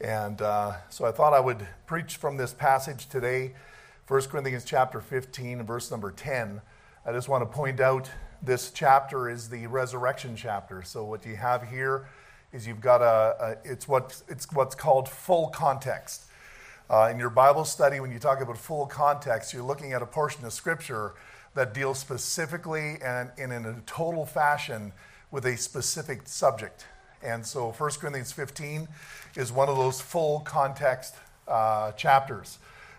And uh, so I thought I would preach from this passage today, 1 Corinthians chapter 15, verse number 10. I just want to point out this chapter is the resurrection chapter. So what you have here is you've got a, a it's what it's what's called full context. Uh, in your Bible study, when you talk about full context, you're looking at a portion of Scripture that deals specifically and, and in a total fashion with a specific subject. And so 1 Corinthians 15 is one of those full context uh, chapters.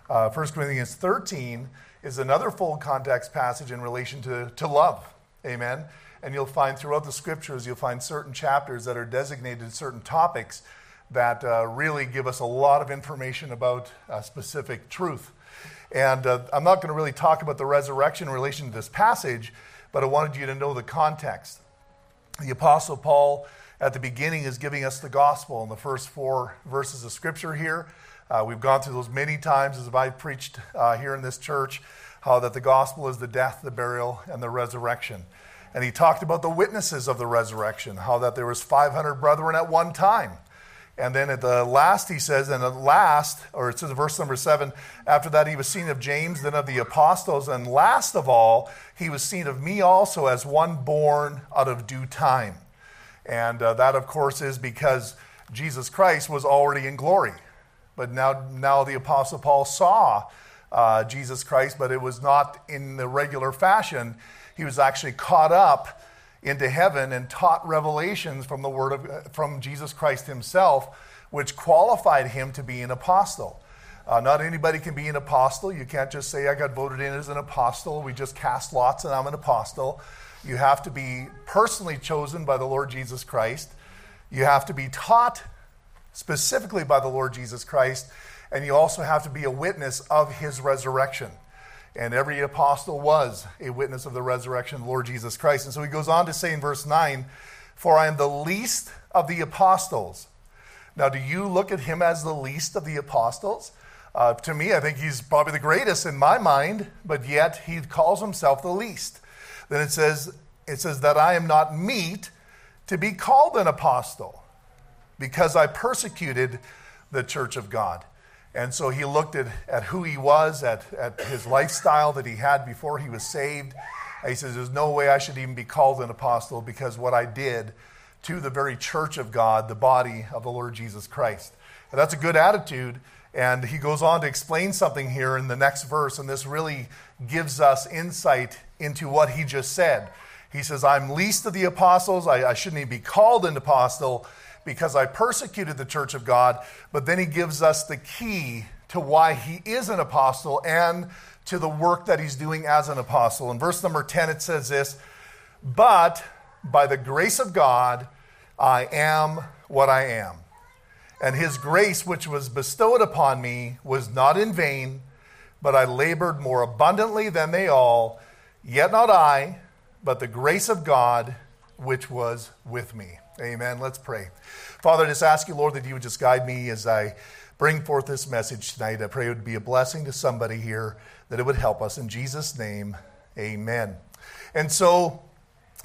Uh, 1 Corinthians 13 is another full context passage in relation to, to love. Amen. And you'll find throughout the scriptures, you'll find certain chapters that are designated certain topics that uh, really give us a lot of information about specific truth. And uh, I'm not going to really talk about the resurrection in relation to this passage, but I wanted you to know the context. The Apostle Paul, at the beginning, is giving us the gospel in the first four verses of Scripture here. Uh, we've gone through those many times as I've preached uh, here in this church, how that the gospel is the death, the burial, and the resurrection. And he talked about the witnesses of the resurrection, how that there was 500 brethren at one time. And then at the last, he says, and at last, or it says verse number seven, after that he was seen of James, then of the apostles, and last of all, he was seen of me also as one born out of due time. And uh, that, of course, is because Jesus Christ was already in glory. But now, now the apostle Paul saw uh, Jesus Christ, but it was not in the regular fashion. He was actually caught up into heaven and taught revelations from the word of from Jesus Christ himself, which qualified him to be an apostle. Uh, not anybody can be an apostle. You can't just say, I got voted in as an apostle. We just cast lots and I'm an apostle. You have to be personally chosen by the Lord Jesus Christ. You have to be taught specifically by the Lord Jesus Christ. And you also have to be a witness of his resurrection. And every apostle was a witness of the resurrection of the Lord Jesus Christ. And so he goes on to say in verse 9, For I am the least of the apostles. Now, do you look at him as the least of the apostles? Uh, to me, I think he's probably the greatest in my mind, but yet he calls himself the least. Then it says, it says that I am not meet to be called an apostle because I persecuted the church of God. And so he looked at, at who he was, at, at his lifestyle that he had before he was saved. And he says, There's no way I should even be called an apostle because what I did to the very church of God, the body of the Lord Jesus Christ. And that's a good attitude. And he goes on to explain something here in the next verse, and this really gives us insight into what he just said. He says, I'm least of the apostles. I, I shouldn't even be called an apostle because I persecuted the church of God. But then he gives us the key to why he is an apostle and to the work that he's doing as an apostle. In verse number 10, it says this But by the grace of God, I am what I am. And his grace, which was bestowed upon me, was not in vain, but I labored more abundantly than they all. Yet not I, but the grace of God, which was with me. Amen. Let's pray. Father, I just ask you, Lord, that you would just guide me as I bring forth this message tonight. I pray it would be a blessing to somebody here, that it would help us. In Jesus' name, amen. And so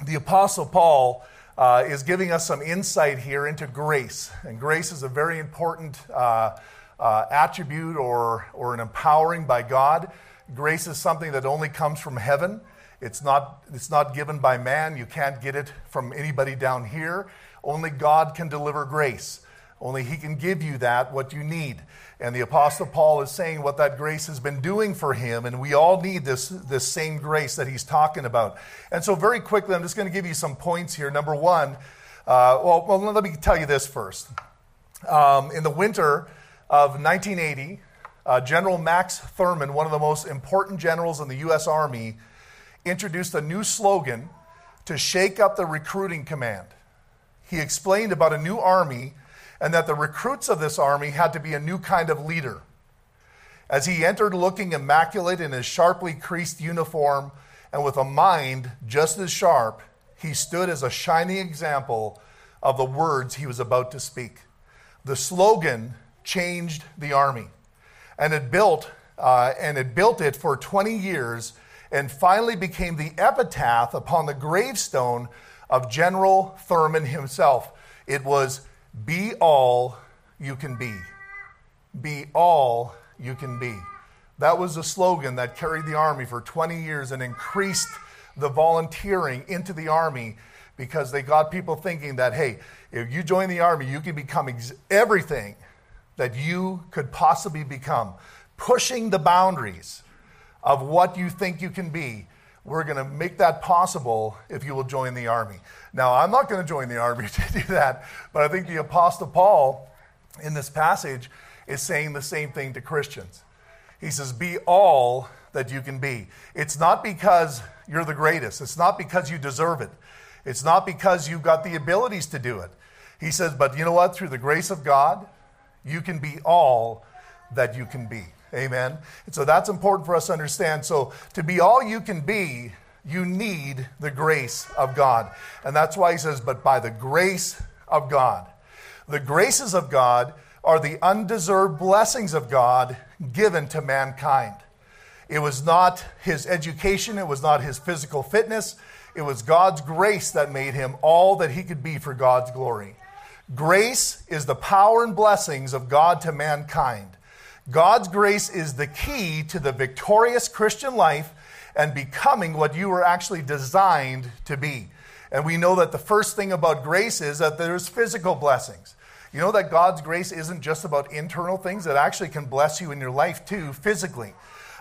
the Apostle Paul uh, is giving us some insight here into grace. And grace is a very important uh, uh, attribute or, or an empowering by God. Grace is something that only comes from heaven. It's not, it's not given by man. You can't get it from anybody down here. Only God can deliver grace. Only He can give you that, what you need. And the Apostle Paul is saying what that grace has been doing for him, and we all need this, this same grace that he's talking about. And so, very quickly, I'm just going to give you some points here. Number one, uh, well, well, let me tell you this first. Um, in the winter of 1980, uh, General Max Thurman, one of the most important generals in the U.S. Army, introduced a new slogan to shake up the recruiting command he explained about a new army and that the recruits of this army had to be a new kind of leader. As he entered looking immaculate in his sharply creased uniform and with a mind just as sharp, he stood as a shining example of the words he was about to speak. The slogan changed the army, and it built uh, and it built it for 20 years, and finally became the epitaph upon the gravestone of General Thurman himself. It was, Be all you can be. Be all you can be. That was a slogan that carried the Army for 20 years and increased the volunteering into the Army because they got people thinking that, hey, if you join the Army, you can become ex- everything that you could possibly become, pushing the boundaries of what you think you can be. We're going to make that possible if you will join the Army. Now, I'm not going to join the Army to do that, but I think the Apostle Paul in this passage is saying the same thing to Christians. He says, Be all that you can be. It's not because you're the greatest, it's not because you deserve it, it's not because you've got the abilities to do it. He says, But you know what? Through the grace of God, you can be all that you can be. Amen. And so that's important for us to understand. So, to be all you can be, you need the grace of God. And that's why he says, But by the grace of God. The graces of God are the undeserved blessings of God given to mankind. It was not his education, it was not his physical fitness, it was God's grace that made him all that he could be for God's glory. Grace is the power and blessings of God to mankind. God's grace is the key to the victorious Christian life and becoming what you were actually designed to be. And we know that the first thing about grace is that there's physical blessings. You know that God's grace isn't just about internal things, it actually can bless you in your life too, physically.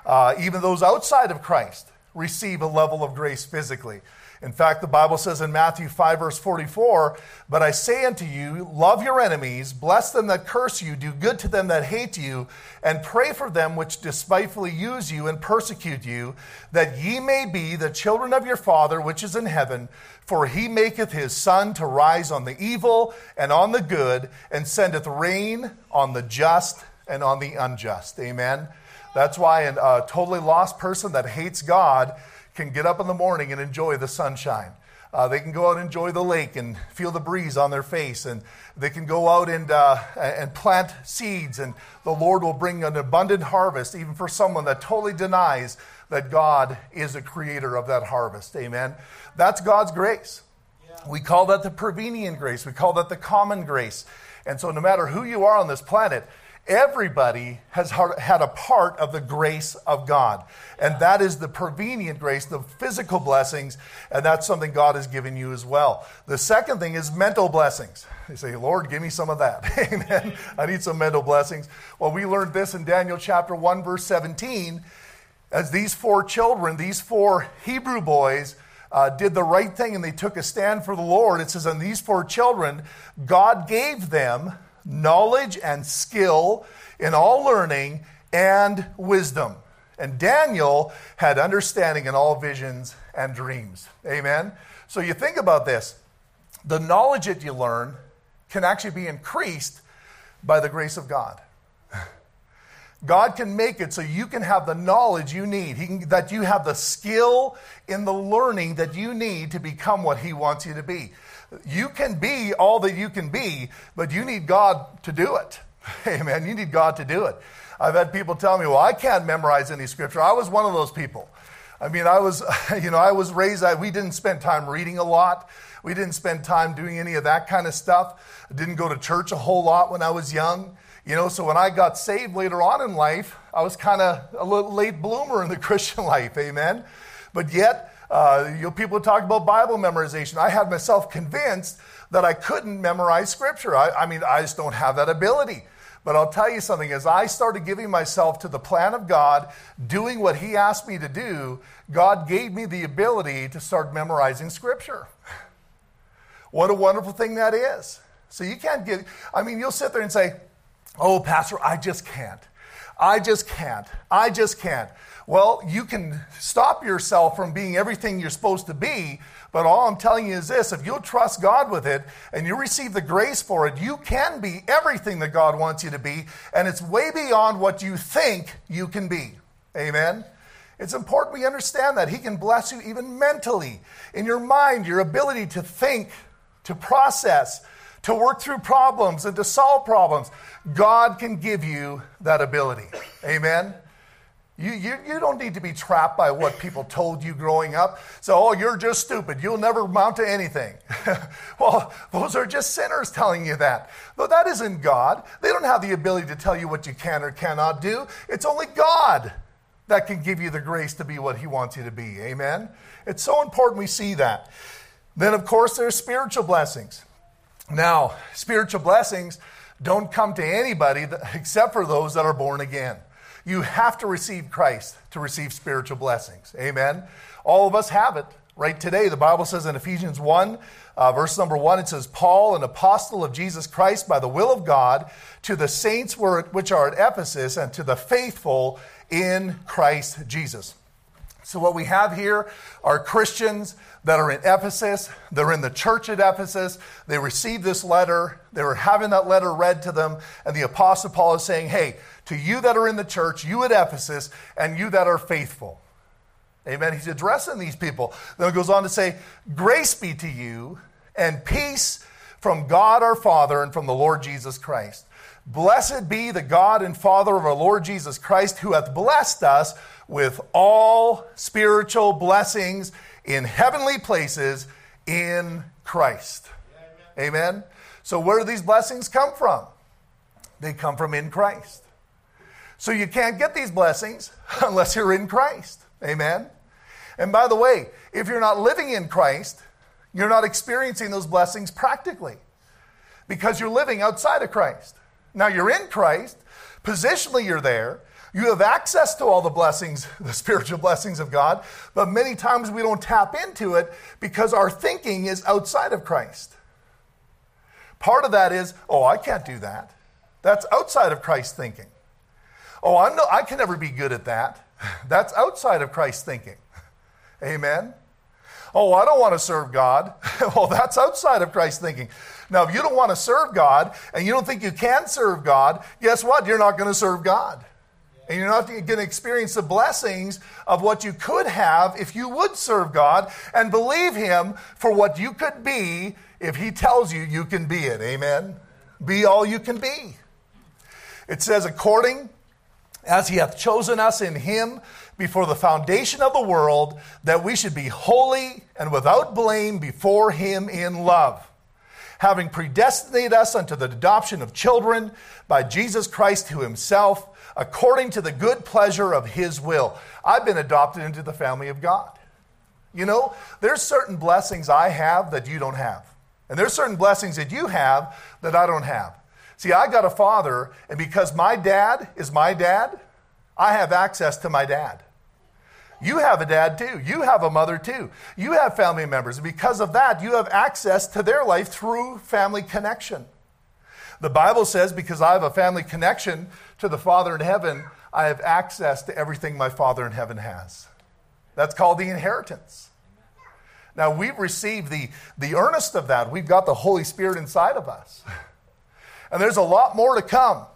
Uh, even those outside of Christ receive a level of grace physically. In fact, the Bible says in Matthew 5, verse 44, But I say unto you, love your enemies, bless them that curse you, do good to them that hate you, and pray for them which despitefully use you and persecute you, that ye may be the children of your Father which is in heaven. For he maketh his sun to rise on the evil and on the good, and sendeth rain on the just and on the unjust. Amen. That's why a totally lost person that hates God can get up in the morning and enjoy the sunshine. Uh, they can go out and enjoy the lake and feel the breeze on their face. And they can go out and, uh, and plant seeds, and the Lord will bring an abundant harvest, even for someone that totally denies that God is a creator of that harvest. Amen. That's God's grace. Yeah. We call that the prevenient grace, we call that the common grace. And so, no matter who you are on this planet, Everybody has had a part of the grace of God. And that is the prevenient grace, the physical blessings, and that's something God has given you as well. The second thing is mental blessings. You say, Lord, give me some of that. Amen. I need some mental blessings. Well, we learned this in Daniel chapter 1, verse 17. As these four children, these four Hebrew boys, uh, did the right thing and they took a stand for the Lord, it says, and these four children, God gave them knowledge and skill in all learning and wisdom. And Daniel had understanding in all visions and dreams. Amen? So you think about this the knowledge that you learn can actually be increased by the grace of God. God can make it so you can have the knowledge you need, can, that you have the skill in the learning that you need to become what He wants you to be. You can be all that you can be, but you need God to do it. Amen. You need God to do it. I've had people tell me, well, I can't memorize any scripture. I was one of those people. I mean, I was, you know, I was raised, I, we didn't spend time reading a lot. We didn't spend time doing any of that kind of stuff. I didn't go to church a whole lot when I was young. You know, so when I got saved later on in life, I was kind of a little late bloomer in the Christian life. Amen. But yet, uh, you know, people talk about Bible memorization. I had myself convinced that I couldn't memorize Scripture. I, I mean, I just don't have that ability. But I'll tell you something, as I started giving myself to the plan of God, doing what He asked me to do, God gave me the ability to start memorizing Scripture. What a wonderful thing that is. So you can't get, I mean, you'll sit there and say, Oh, Pastor, I just can't. I just can't. I just can't. Well, you can stop yourself from being everything you're supposed to be, but all I'm telling you is this if you'll trust God with it and you receive the grace for it, you can be everything that God wants you to be, and it's way beyond what you think you can be. Amen? It's important we understand that. He can bless you even mentally, in your mind, your ability to think, to process, to work through problems, and to solve problems. God can give you that ability. Amen? You, you, you don't need to be trapped by what people told you growing up. So, oh, you're just stupid. You'll never amount to anything. well, those are just sinners telling you that. But that isn't God. They don't have the ability to tell you what you can or cannot do. It's only God that can give you the grace to be what He wants you to be. Amen? It's so important we see that. Then, of course, there's spiritual blessings. Now, spiritual blessings don't come to anybody except for those that are born again. You have to receive Christ to receive spiritual blessings. Amen. All of us have it. Right today, the Bible says in Ephesians 1, uh, verse number 1, it says, Paul, an apostle of Jesus Christ by the will of God, to the saints which are at Ephesus and to the faithful in Christ Jesus. So, what we have here are Christians that are in Ephesus. They're in the church at Ephesus. They received this letter. They were having that letter read to them. And the Apostle Paul is saying, Hey, to you that are in the church, you at Ephesus, and you that are faithful. Amen. He's addressing these people. Then it goes on to say, Grace be to you and peace from God our Father and from the Lord Jesus Christ. Blessed be the God and Father of our Lord Jesus Christ, who hath blessed us with all spiritual blessings in heavenly places in Christ. Amen. Amen. So, where do these blessings come from? They come from in Christ. So you can't get these blessings unless you're in Christ. Amen. And by the way, if you're not living in Christ, you're not experiencing those blessings practically because you're living outside of Christ. Now you're in Christ, positionally you're there. You have access to all the blessings, the spiritual blessings of God, but many times we don't tap into it because our thinking is outside of Christ. Part of that is, oh, I can't do that. That's outside of Christ thinking. Oh, I'm no, I can never be good at that. That's outside of Christ's thinking. Amen. Oh, I don't want to serve God. well, that's outside of Christ's thinking. Now, if you don't want to serve God and you don't think you can serve God, guess what? You're not going to serve God. And you're not going to experience the blessings of what you could have if you would serve God and believe Him for what you could be if He tells you you can be it. Amen. Be all you can be. It says, according as he hath chosen us in him before the foundation of the world, that we should be holy and without blame before him in love, having predestinated us unto the adoption of children by Jesus Christ to himself, according to the good pleasure of his will. I've been adopted into the family of God. You know, there's certain blessings I have that you don't have. And there's certain blessings that you have that I don't have. See, I got a father, and because my dad is my dad, I have access to my dad. You have a dad too. You have a mother too. You have family members. And because of that, you have access to their life through family connection. The Bible says, because I have a family connection to the Father in heaven, I have access to everything my Father in heaven has. That's called the inheritance. Now, we've received the, the earnest of that. We've got the Holy Spirit inside of us. And there's a lot more to come.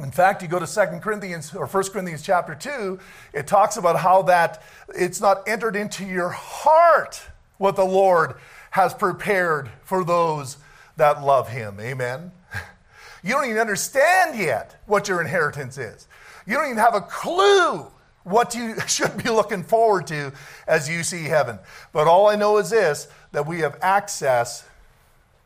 In fact, you go to 2 Corinthians or 1 Corinthians chapter 2, it talks about how that it's not entered into your heart what the Lord has prepared for those that love him. Amen. You don't even understand yet what your inheritance is. You don't even have a clue what you should be looking forward to as you see heaven. But all I know is this that we have access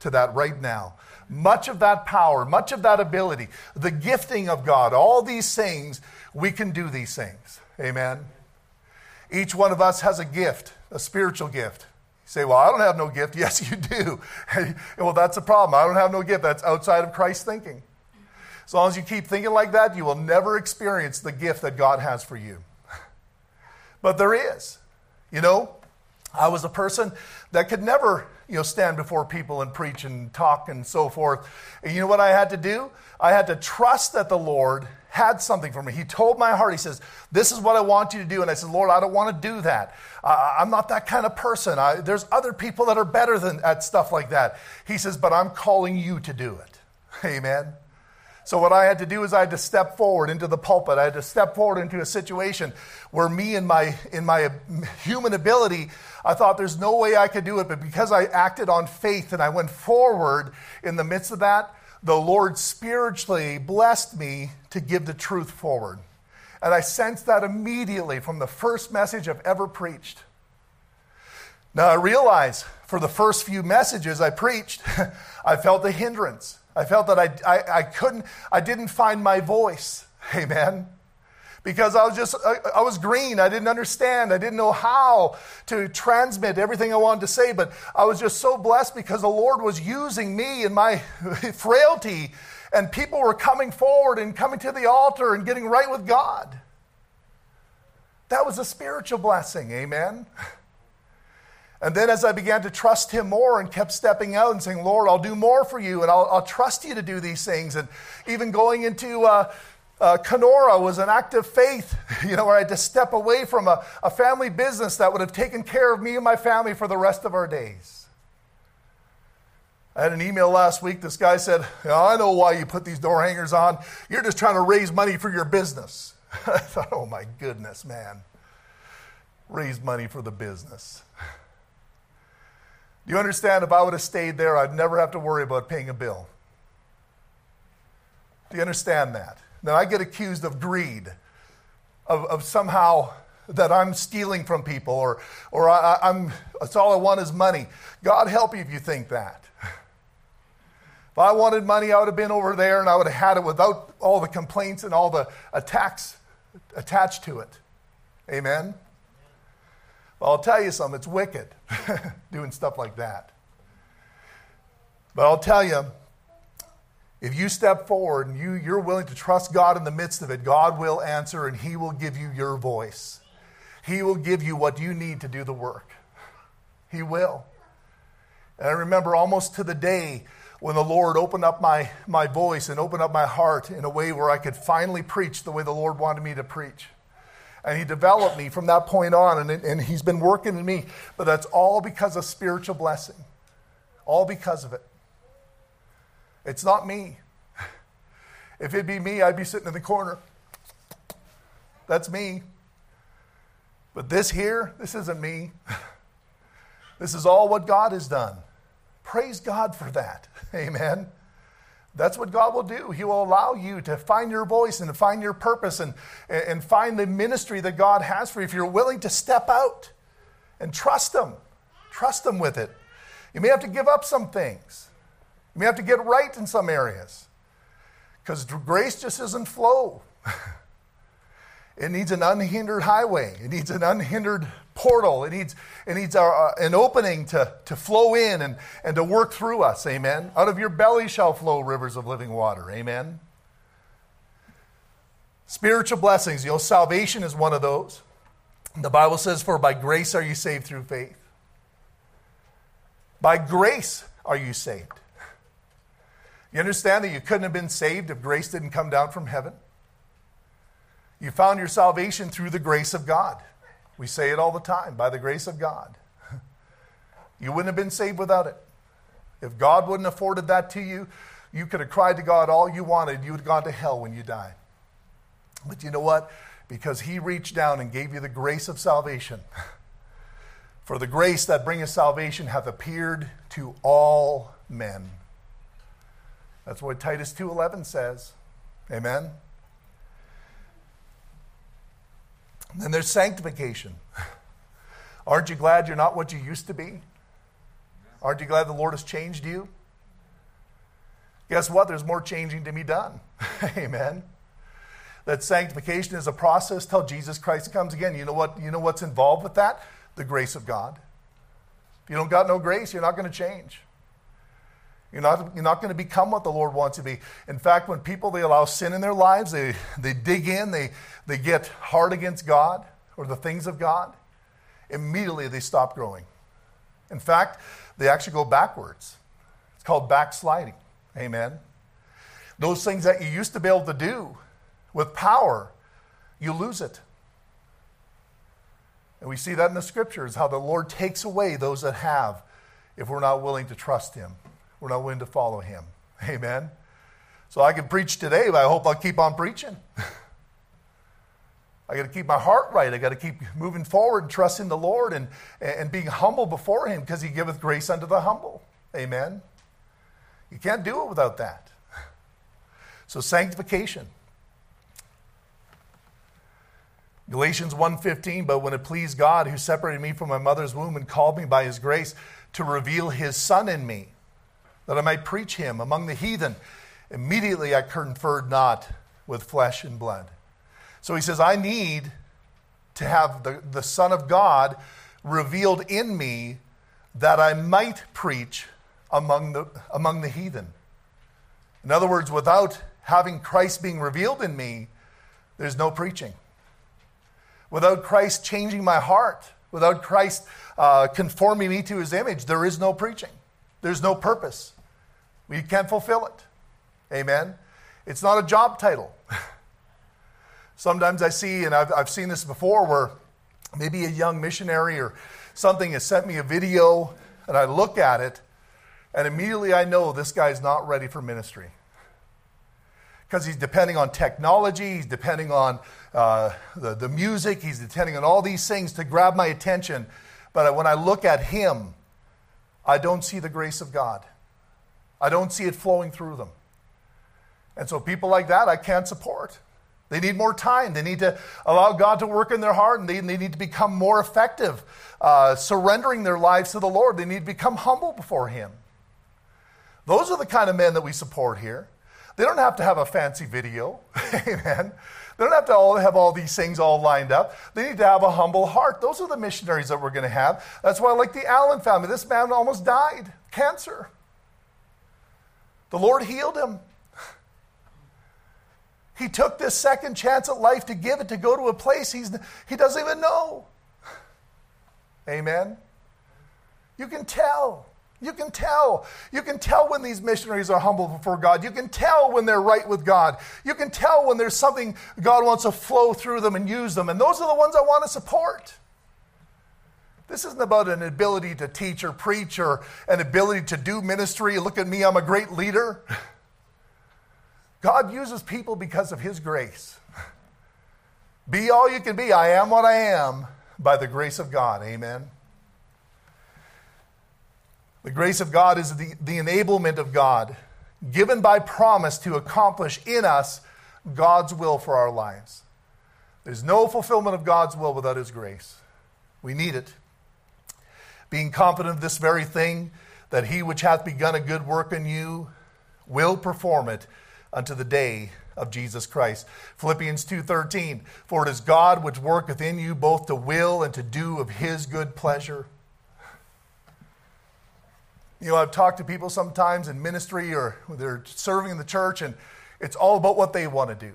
to that right now much of that power, much of that ability, the gifting of God, all these things, we can do these things. Amen. Each one of us has a gift, a spiritual gift. Say, Well, I don't have no gift. Yes, you do. well, that's a problem. I don't have no gift. That's outside of Christ's thinking. As long as you keep thinking like that, you will never experience the gift that God has for you. But there is. You know, I was a person that could never you know, stand before people and preach and talk and so forth. And you know what I had to do? I had to trust that the Lord had something for me. He told my heart, He says, This is what I want you to do. And I said, Lord, I don't want to do that. Uh, I'm not that kind of person. I, there's other people that are better than at stuff like that. He says, But I'm calling you to do it. Amen. So, what I had to do is I had to step forward into the pulpit. I had to step forward into a situation where me, and my, in my human ability, I thought there's no way I could do it. But because I acted on faith and I went forward in the midst of that, the Lord spiritually blessed me to give the truth forward. And I sensed that immediately from the first message I've ever preached. Now I realize for the first few messages I preached, I felt a hindrance. I felt that I, I, I, couldn't, I didn't find my voice. Amen. Because I was just, I, was green. I didn't understand. I didn't know how to transmit everything I wanted to say. But I was just so blessed because the Lord was using me in my frailty. And people were coming forward and coming to the altar and getting right with God. That was a spiritual blessing. Amen. And then as I began to trust him more and kept stepping out and saying, Lord, I'll do more for you and I'll, I'll trust you to do these things. And even going into uh, uh, Kenora was an act of faith, you know, where I had to step away from a, a family business that would have taken care of me and my family for the rest of our days. I had an email last week. This guy said, I know why you put these door hangers on. You're just trying to raise money for your business. I thought, oh my goodness, man. Raise money for the business. Do you understand? If I would have stayed there, I'd never have to worry about paying a bill. Do you understand that? Now, I get accused of greed, of, of somehow that I'm stealing from people, or, or I, am it's all I want is money. God help you if you think that. If I wanted money, I would have been over there and I would have had it without all the complaints and all the attacks attached to it. Amen? Well, I'll tell you something, it's wicked doing stuff like that. But I'll tell you, if you step forward and you, you're willing to trust God in the midst of it, God will answer and He will give you your voice. He will give you what you need to do the work. He will. And I remember almost to the day when the Lord opened up my, my voice and opened up my heart in a way where I could finally preach the way the Lord wanted me to preach. And he developed me from that point on, and, and he's been working in me. But that's all because of spiritual blessing. All because of it. It's not me. If it'd be me, I'd be sitting in the corner. That's me. But this here, this isn't me. This is all what God has done. Praise God for that. Amen. That's what God will do. He will allow you to find your voice and to find your purpose and, and find the ministry that God has for you if you're willing to step out and trust Him. Trust Him with it. You may have to give up some things, may have to get right in some areas because grace just doesn't flow. it needs an unhindered highway, it needs an unhindered portal. It needs, it needs a, uh, an opening to, to flow in and, and to work through us. Amen. Out of your belly shall flow rivers of living water. Amen. Spiritual blessings. You know, salvation is one of those. The Bible says, For by grace are you saved through faith. By grace are you saved. You understand that you couldn't have been saved if grace didn't come down from heaven? You found your salvation through the grace of God. We say it all the time by the grace of God. You wouldn't have been saved without it. If God wouldn't have afforded that to you, you could have cried to God all you wanted. You would have gone to hell when you died. But you know what? Because He reached down and gave you the grace of salvation. For the grace that bringeth salvation hath appeared to all men. That's what Titus 2:11 says. Amen. Then there's sanctification. Aren't you glad you're not what you used to be? Aren't you glad the Lord has changed you? Guess what? There's more changing to be done. Amen. That sanctification is a process till Jesus Christ comes again. You know what? You know what's involved with that? The grace of God. If you don't got no grace, you're not going to change. You're not, you're not going to become what the Lord wants you to be. In fact, when people they allow sin in their lives, they, they dig in, they, they get hard against God or the things of God, immediately they stop growing. In fact, they actually go backwards. It's called backsliding. Amen. Those things that you used to be able to do with power, you lose it. And we see that in the scriptures how the Lord takes away those that have if we're not willing to trust Him we're not willing to follow him. Amen. So I can preach today, but I hope I'll keep on preaching. I got to keep my heart right. I got to keep moving forward and trusting the Lord and, and being humble before Him because He giveth grace unto the humble. Amen. You can't do it without that. So, sanctification. Galatians 1:15 but when it pleased God who separated me from my mother's womb and called me by his grace to reveal his son in me that I might preach him among the heathen immediately I conferred not with flesh and blood. So he says I need to have the, the son of God revealed in me that I might preach among the among the heathen. In other words without having Christ being revealed in me there's no preaching without Christ changing my heart, without Christ uh, conforming me to his image, there is no preaching. There's no purpose. We can't fulfill it. Amen. It's not a job title. Sometimes I see, and I've, I've seen this before, where maybe a young missionary or something has sent me a video, and I look at it, and immediately I know this guy's not ready for ministry because he's depending on technology, he's depending on uh, the, the music, he's depending on all these things to grab my attention. But when I look at him, I don't see the grace of God. I don't see it flowing through them. And so people like that, I can't support. They need more time. They need to allow God to work in their heart and they, they need to become more effective, uh, surrendering their lives to the Lord. They need to become humble before Him. Those are the kind of men that we support here. They don't have to have a fancy video. Amen. They don't have to all have all these things all lined up. They need to have a humble heart. Those are the missionaries that we're going to have. That's why like the Allen family. This man almost died, cancer. The Lord healed him. He took this second chance at life to give it to go to a place he's, he doesn't even know. Amen. You can tell. You can tell. You can tell when these missionaries are humble before God. You can tell when they're right with God. You can tell when there's something God wants to flow through them and use them. And those are the ones I want to support. This isn't about an ability to teach or preach or an ability to do ministry. Look at me, I'm a great leader. God uses people because of His grace. Be all you can be. I am what I am by the grace of God. Amen. The grace of God is the, the enablement of God, given by promise to accomplish in us God's will for our lives. There's no fulfillment of God's will without His grace. We need it. Being confident of this very thing, that He which hath begun a good work in you will perform it unto the day of Jesus Christ. Philippians 2:13 For it is God which worketh in you both to will and to do of his good pleasure. You know, I've talked to people sometimes in ministry or they're serving in the church, and it's all about what they want to do.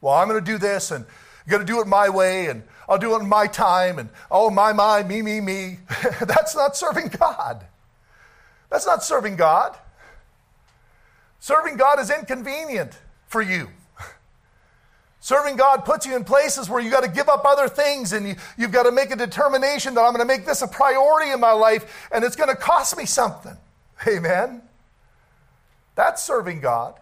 Well, I'm going to do this, and I'm going to do it my way, and I'll do it in my time, and oh, my, my, me, me, me. That's not serving God. That's not serving God. Serving God is inconvenient for you. Serving God puts you in places where you got to give up other things and you, you've got to make a determination that I'm going to make this a priority in my life and it's going to cost me something. Amen. That's serving God.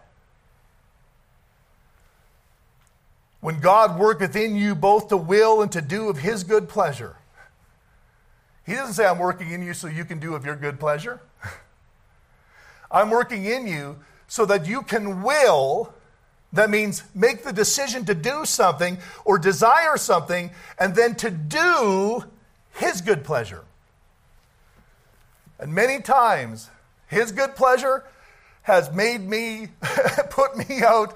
When God worketh in you both to will and to do of his good pleasure. He doesn't say, I'm working in you so you can do of your good pleasure. I'm working in you so that you can will that means make the decision to do something or desire something and then to do His good pleasure. And many times, His good pleasure has made me, put me out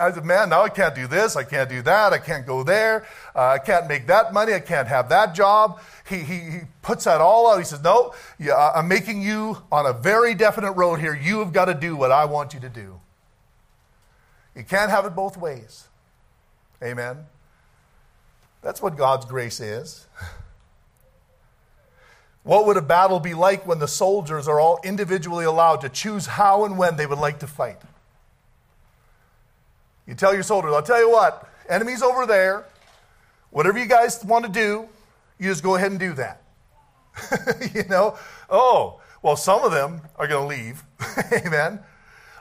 as a man. Now I can't do this, I can't do that, I can't go there, uh, I can't make that money, I can't have that job. He, he, he puts that all out. He says, No, yeah, I'm making you on a very definite road here. You have got to do what I want you to do. You can't have it both ways. Amen. That's what God's grace is. What would a battle be like when the soldiers are all individually allowed to choose how and when they would like to fight? You tell your soldiers, I'll tell you what, enemies over there, whatever you guys want to do, you just go ahead and do that. you know? Oh, well, some of them are going to leave. Amen.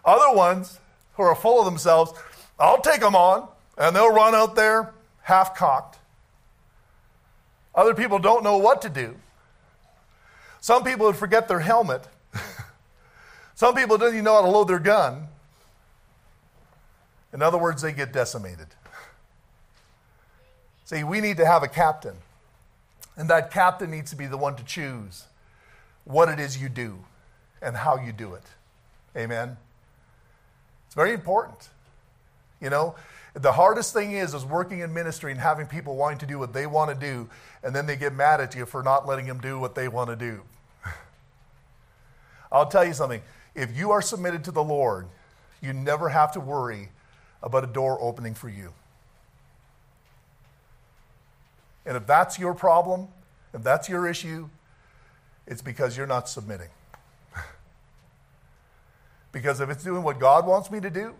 Other ones, who are full of themselves, I'll take them on, and they'll run out there half cocked. Other people don't know what to do. Some people would forget their helmet. Some people don't even know how to load their gun. In other words, they get decimated. See, we need to have a captain. And that captain needs to be the one to choose what it is you do and how you do it. Amen. It's very important. You know, the hardest thing is is working in ministry and having people wanting to do what they want to do and then they get mad at you for not letting them do what they want to do. I'll tell you something. If you are submitted to the Lord, you never have to worry about a door opening for you. And if that's your problem, if that's your issue, it's because you're not submitting. Because if it's doing what God wants me to do,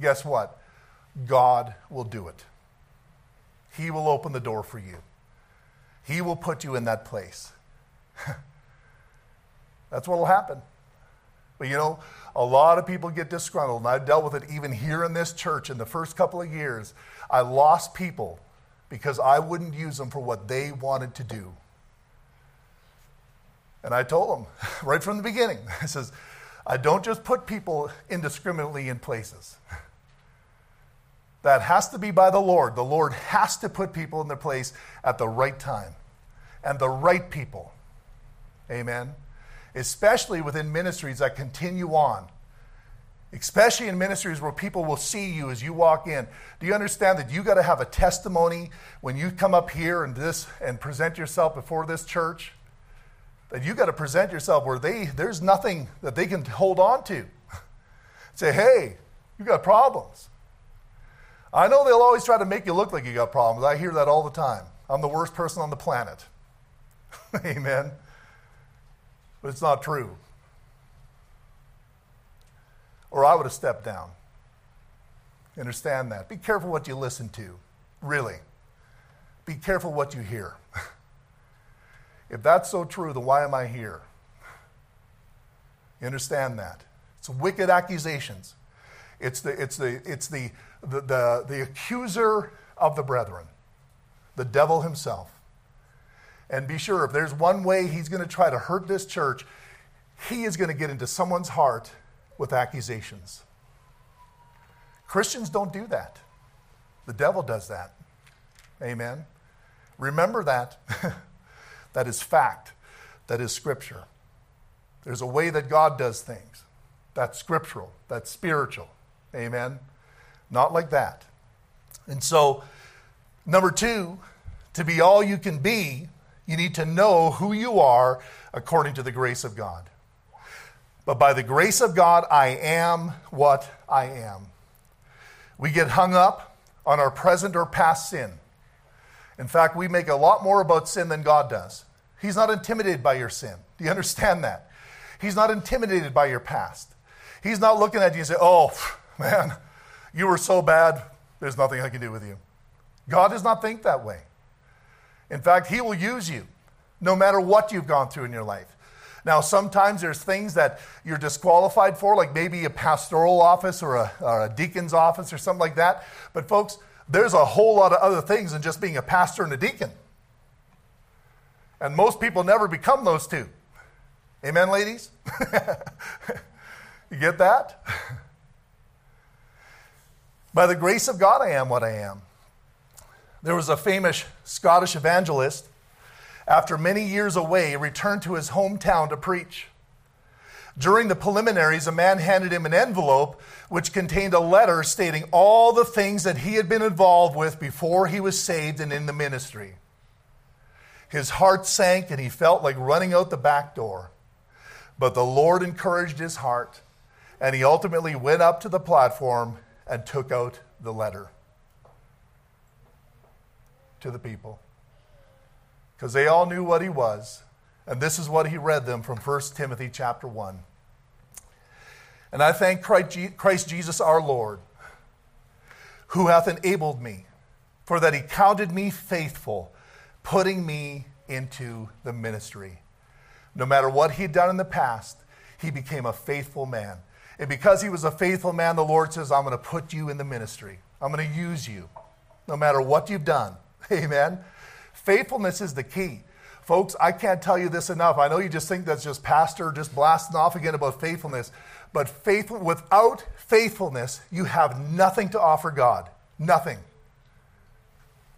guess what? God will do it. He will open the door for you. He will put you in that place. That's what will happen. But you know, a lot of people get disgruntled, and I've dealt with it even here in this church in the first couple of years. I lost people because I wouldn't use them for what they wanted to do. And I told them right from the beginning I says, I don't just put people indiscriminately in places. That has to be by the Lord. The Lord has to put people in their place at the right time and the right people. Amen. Especially within ministries that continue on. Especially in ministries where people will see you as you walk in. Do you understand that you got to have a testimony when you come up here and this and present yourself before this church? That you got to present yourself where they there's nothing that they can hold on to. Say, hey, you got problems. I know they'll always try to make you look like you got problems. I hear that all the time. I'm the worst person on the planet. Amen. But it's not true. Or I would have stepped down. Understand that. Be careful what you listen to. Really. Be careful what you hear. if that's so true, then why am I here? You understand that? It's wicked accusations. It's the, it's the, it's the, the, the, the accuser of the brethren, the devil himself. And be sure, if there's one way he's going to try to hurt this church, he is going to get into someone's heart with accusations. Christians don't do that. The devil does that. Amen. Remember that. that is fact. That is scripture. There's a way that God does things. That's scriptural. That's spiritual. Amen. Not like that. And so, number two, to be all you can be, you need to know who you are according to the grace of God. But by the grace of God, I am what I am. We get hung up on our present or past sin. In fact, we make a lot more about sin than God does. He's not intimidated by your sin. Do you understand that? He's not intimidated by your past. He's not looking at you and say, "Oh, man, you were so bad, there's nothing I can do with you." God does not think that way. In fact, He will use you no matter what you've gone through in your life. Now, sometimes there's things that you're disqualified for, like maybe a pastoral office or a, or a, deacon's office or something like that. But, folks, there's a whole lot of other things than just being a pastor and a deacon. And most people never become those two. Amen, ladies? you get that? By the grace of God, I am what I am. There was a famous Scottish evangelist, after many years away, returned to his hometown to preach. During the preliminaries, a man handed him an envelope which contained a letter stating all the things that he had been involved with before he was saved and in the ministry. His heart sank and he felt like running out the back door. But the Lord encouraged his heart, and he ultimately went up to the platform and took out the letter to the people because they all knew what he was. And this is what he read them from 1 Timothy chapter 1. And I thank Christ Jesus our Lord, who hath enabled me, for that he counted me faithful, putting me into the ministry. No matter what he'd done in the past, he became a faithful man. And because he was a faithful man, the Lord says, I'm going to put you in the ministry. I'm going to use you, no matter what you've done. Amen. Faithfulness is the key. Folks, I can't tell you this enough. I know you just think that's just pastor just blasting off again about faithfulness, but faithful without faithfulness, you have nothing to offer God. Nothing.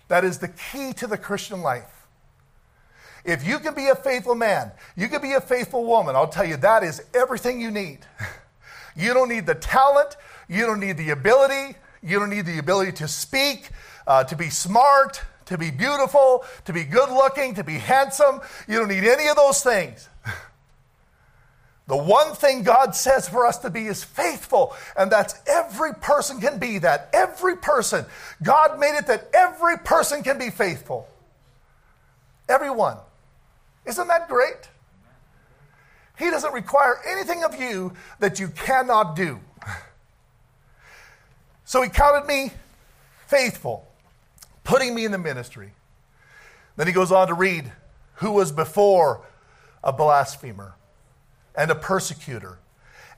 That is the key to the Christian life. If you can be a faithful man, you can be a faithful woman, I'll tell you, that is everything you need. You don't need the talent, you don't need the ability, you don't need the ability to speak, uh, to be smart, to be beautiful, to be good looking, to be handsome. You don't need any of those things. The one thing God says for us to be is faithful, and that's every person can be that. Every person. God made it that every person can be faithful. Everyone. Isn't that great? He doesn't require anything of you that you cannot do. So he counted me faithful, putting me in the ministry. Then he goes on to read who was before a blasphemer and a persecutor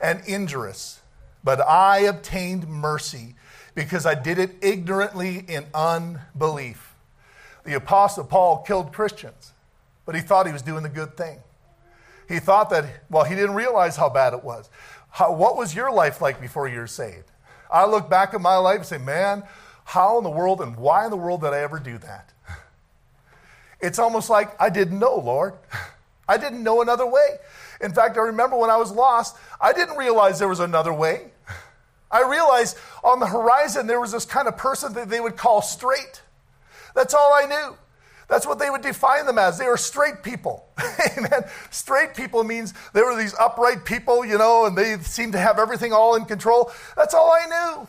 and injurious. But I obtained mercy because I did it ignorantly in unbelief. The Apostle Paul killed Christians, but he thought he was doing the good thing. He thought that, well, he didn't realize how bad it was. How, what was your life like before you were saved? I look back at my life and say, man, how in the world and why in the world did I ever do that? It's almost like I didn't know, Lord. I didn't know another way. In fact, I remember when I was lost, I didn't realize there was another way. I realized on the horizon there was this kind of person that they would call straight. That's all I knew. That's what they would define them as. They were straight people. Amen. Straight people means they were these upright people, you know, and they seemed to have everything all in control. That's all I knew.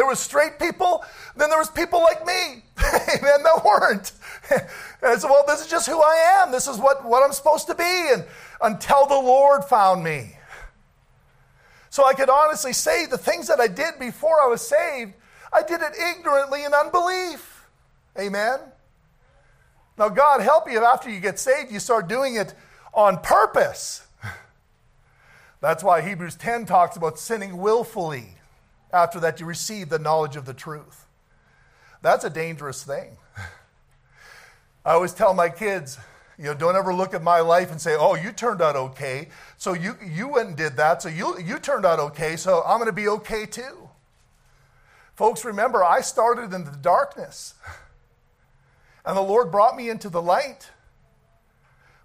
There was straight people, then there was people like me, amen, that weren't. And I said, well, this is just who I am. This is what, what I'm supposed to be. And until the Lord found me. So I could honestly say the things that I did before I was saved, I did it ignorantly in unbelief. Amen. Now, God help you after you get saved, you start doing it on purpose. That's why Hebrews 10 talks about sinning willfully after that you receive the knowledge of the truth. That's a dangerous thing. I always tell my kids, you know, don't ever look at my life and say, oh, you turned out okay. So you, you went and did that. So you, you turned out okay. So I'm going to be okay too. Folks, remember, I started in the darkness. And the Lord brought me into the light.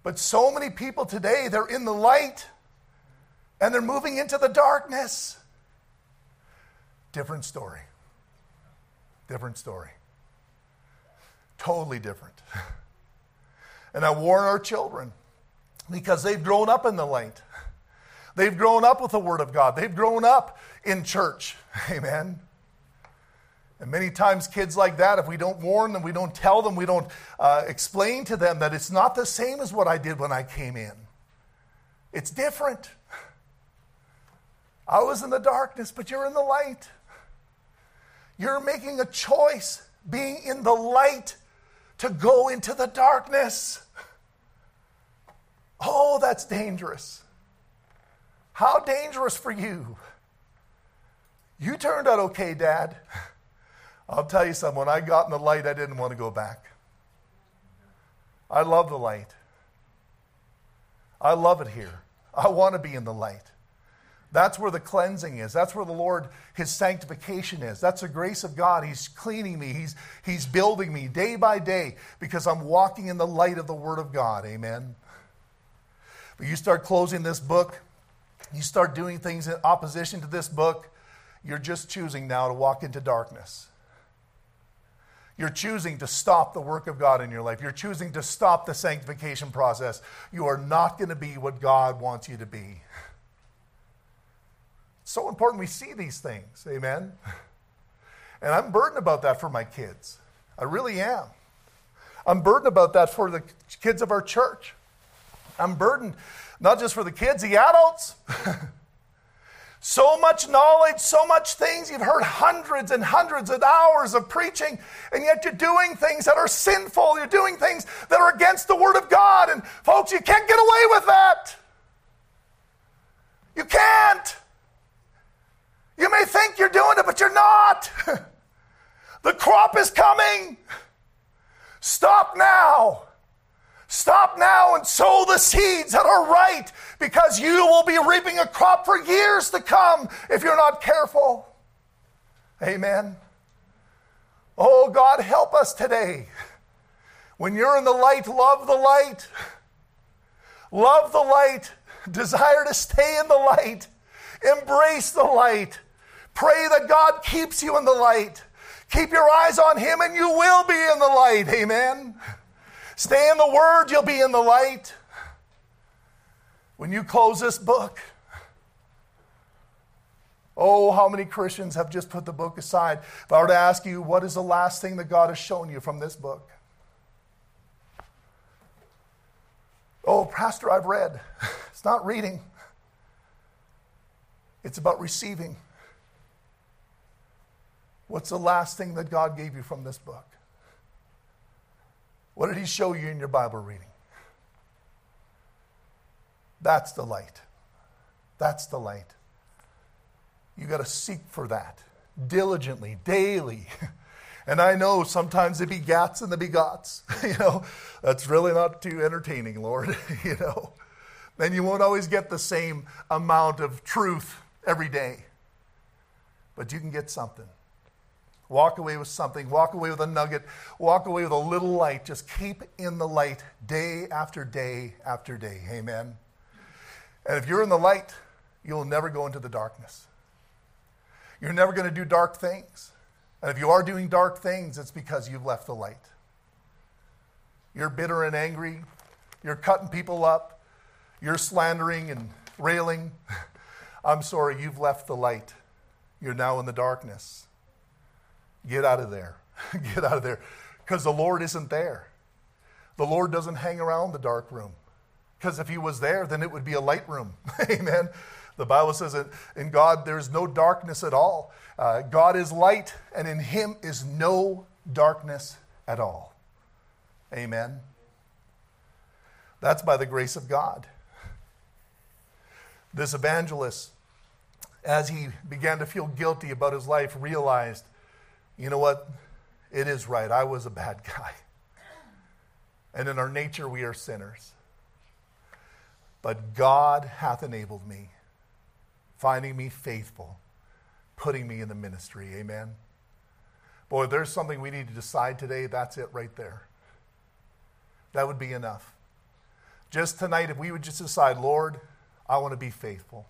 But so many people today, they're in the light and they're moving into the darkness. Different story. Different story. Totally different. And I warn our children because they've grown up in the light. They've grown up with the Word of God. They've grown up in church. Amen. And many times, kids like that, if we don't warn them, we don't tell them, we don't uh, explain to them that it's not the same as what I did when I came in. It's different. I was in the darkness, but you're in the light. You're making a choice, being in the light, to go into the darkness. Oh, that's dangerous. How dangerous for you? You turned out okay, Dad. I'll tell you something. When I got in the light, I didn't want to go back. I love the light. I love it here. I want to be in the light. That's where the cleansing is. That's where the Lord, His sanctification is. That's the grace of God. He's cleaning me, He's, he's building me day by day because I'm walking in the light of the Word of God. Amen. But you start closing this book, you start doing things in opposition to this book, you're just choosing now to walk into darkness. You're choosing to stop the work of God in your life. You're choosing to stop the sanctification process. You are not going to be what God wants you to be. So important we see these things. Amen. And I'm burdened about that for my kids. I really am. I'm burdened about that for the kids of our church. I'm burdened not just for the kids, the adults. so much knowledge, so much things. You've heard hundreds and hundreds of hours of preaching, and yet you're doing things that are sinful. You're doing things that are against the Word of God. And folks, you can't get away with that. You can't. You may think you're doing it, but you're not. the crop is coming. Stop now. Stop now and sow the seeds that are right because you will be reaping a crop for years to come if you're not careful. Amen. Oh, God, help us today. When you're in the light, love the light. Love the light. Desire to stay in the light. Embrace the light. Pray that God keeps you in the light. Keep your eyes on Him and you will be in the light. Amen. Stay in the Word, you'll be in the light. When you close this book, oh, how many Christians have just put the book aside? If I were to ask you, what is the last thing that God has shown you from this book? Oh, Pastor, I've read. It's not reading, it's about receiving. What's the last thing that God gave you from this book? What did He show you in your Bible reading? That's the light. That's the light. You got to seek for that diligently, daily. And I know sometimes the begats and the begots, you know, that's really not too entertaining, Lord, you know. Then you won't always get the same amount of truth every day. But you can get something. Walk away with something. Walk away with a nugget. Walk away with a little light. Just keep in the light day after day after day. Amen. And if you're in the light, you'll never go into the darkness. You're never going to do dark things. And if you are doing dark things, it's because you've left the light. You're bitter and angry. You're cutting people up. You're slandering and railing. I'm sorry, you've left the light. You're now in the darkness. Get out of there. Get out of there. Because the Lord isn't there. The Lord doesn't hang around the dark room. Because if He was there, then it would be a light room. Amen. The Bible says that in God there's no darkness at all. Uh, God is light, and in Him is no darkness at all. Amen. That's by the grace of God. This evangelist, as he began to feel guilty about his life, realized you know what? It is right. I was a bad guy. And in our nature, we are sinners. But God hath enabled me, finding me faithful, putting me in the ministry. Amen. Boy, there's something we need to decide today. That's it right there. That would be enough. Just tonight, if we would just decide, Lord, I want to be faithful.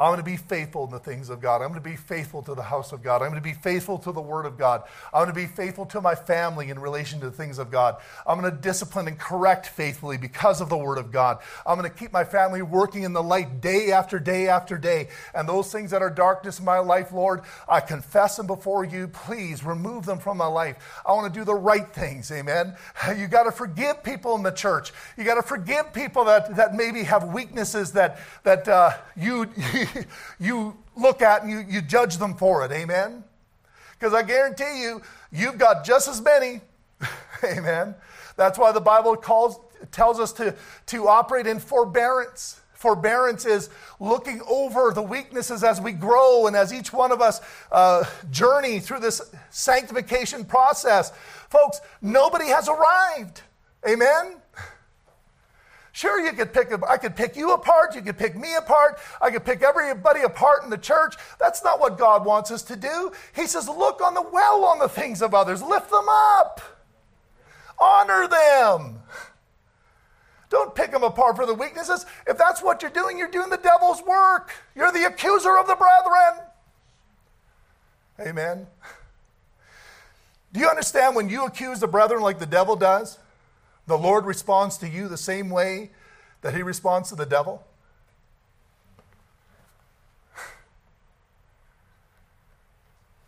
I'm going to be faithful in the things of God. I'm going to be faithful to the house of God. I'm going to be faithful to the word of God. I'm going to be faithful to my family in relation to the things of God. I'm going to discipline and correct faithfully because of the word of God. I'm going to keep my family working in the light day after day after day. And those things that are darkness in my life, Lord, I confess them before you. Please remove them from my life. I want to do the right things. Amen. You got to forgive people in the church. You got to forgive people that, that maybe have weaknesses that, that uh, you you look at and you, you judge them for it. Amen? Because I guarantee you, you've got just as many. Amen? That's why the Bible calls, tells us to, to operate in forbearance. Forbearance is looking over the weaknesses as we grow and as each one of us uh, journey through this sanctification process. Folks, nobody has arrived. Amen? Sure, you could pick, I could pick you apart, you could pick me apart, I could pick everybody apart in the church. That's not what God wants us to do. He says, look on the well on the things of others, lift them up, honor them. Don't pick them apart for the weaknesses. If that's what you're doing, you're doing the devil's work. You're the accuser of the brethren. Amen. Do you understand when you accuse the brethren like the devil does? The Lord responds to you the same way that he responds to the devil?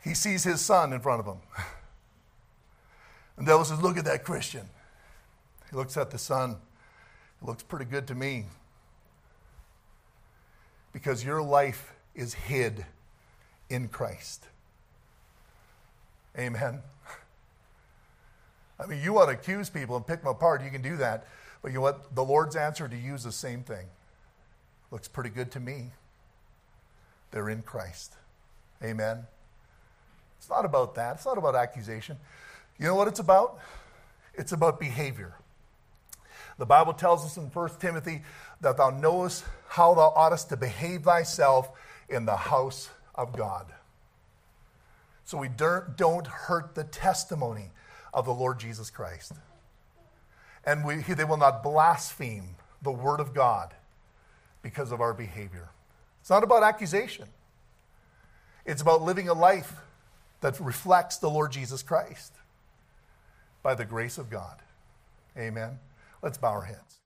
He sees his son in front of him. And the devil says, Look at that Christian. He looks at the son. It looks pretty good to me. Because your life is hid in Christ. Amen. I mean, you want to accuse people and pick them apart, you can do that. But you know what? The Lord's answer to you is the same thing. Looks pretty good to me. They're in Christ. Amen. It's not about that. It's not about accusation. You know what it's about? It's about behavior. The Bible tells us in 1 Timothy that thou knowest how thou oughtest to behave thyself in the house of God. so we don't hurt the testimony of the Lord Jesus Christ. And we, they will not blaspheme the word of God because of our behavior. It's not about accusation, it's about living a life that reflects the Lord Jesus Christ by the grace of God. Amen. Let's bow our heads.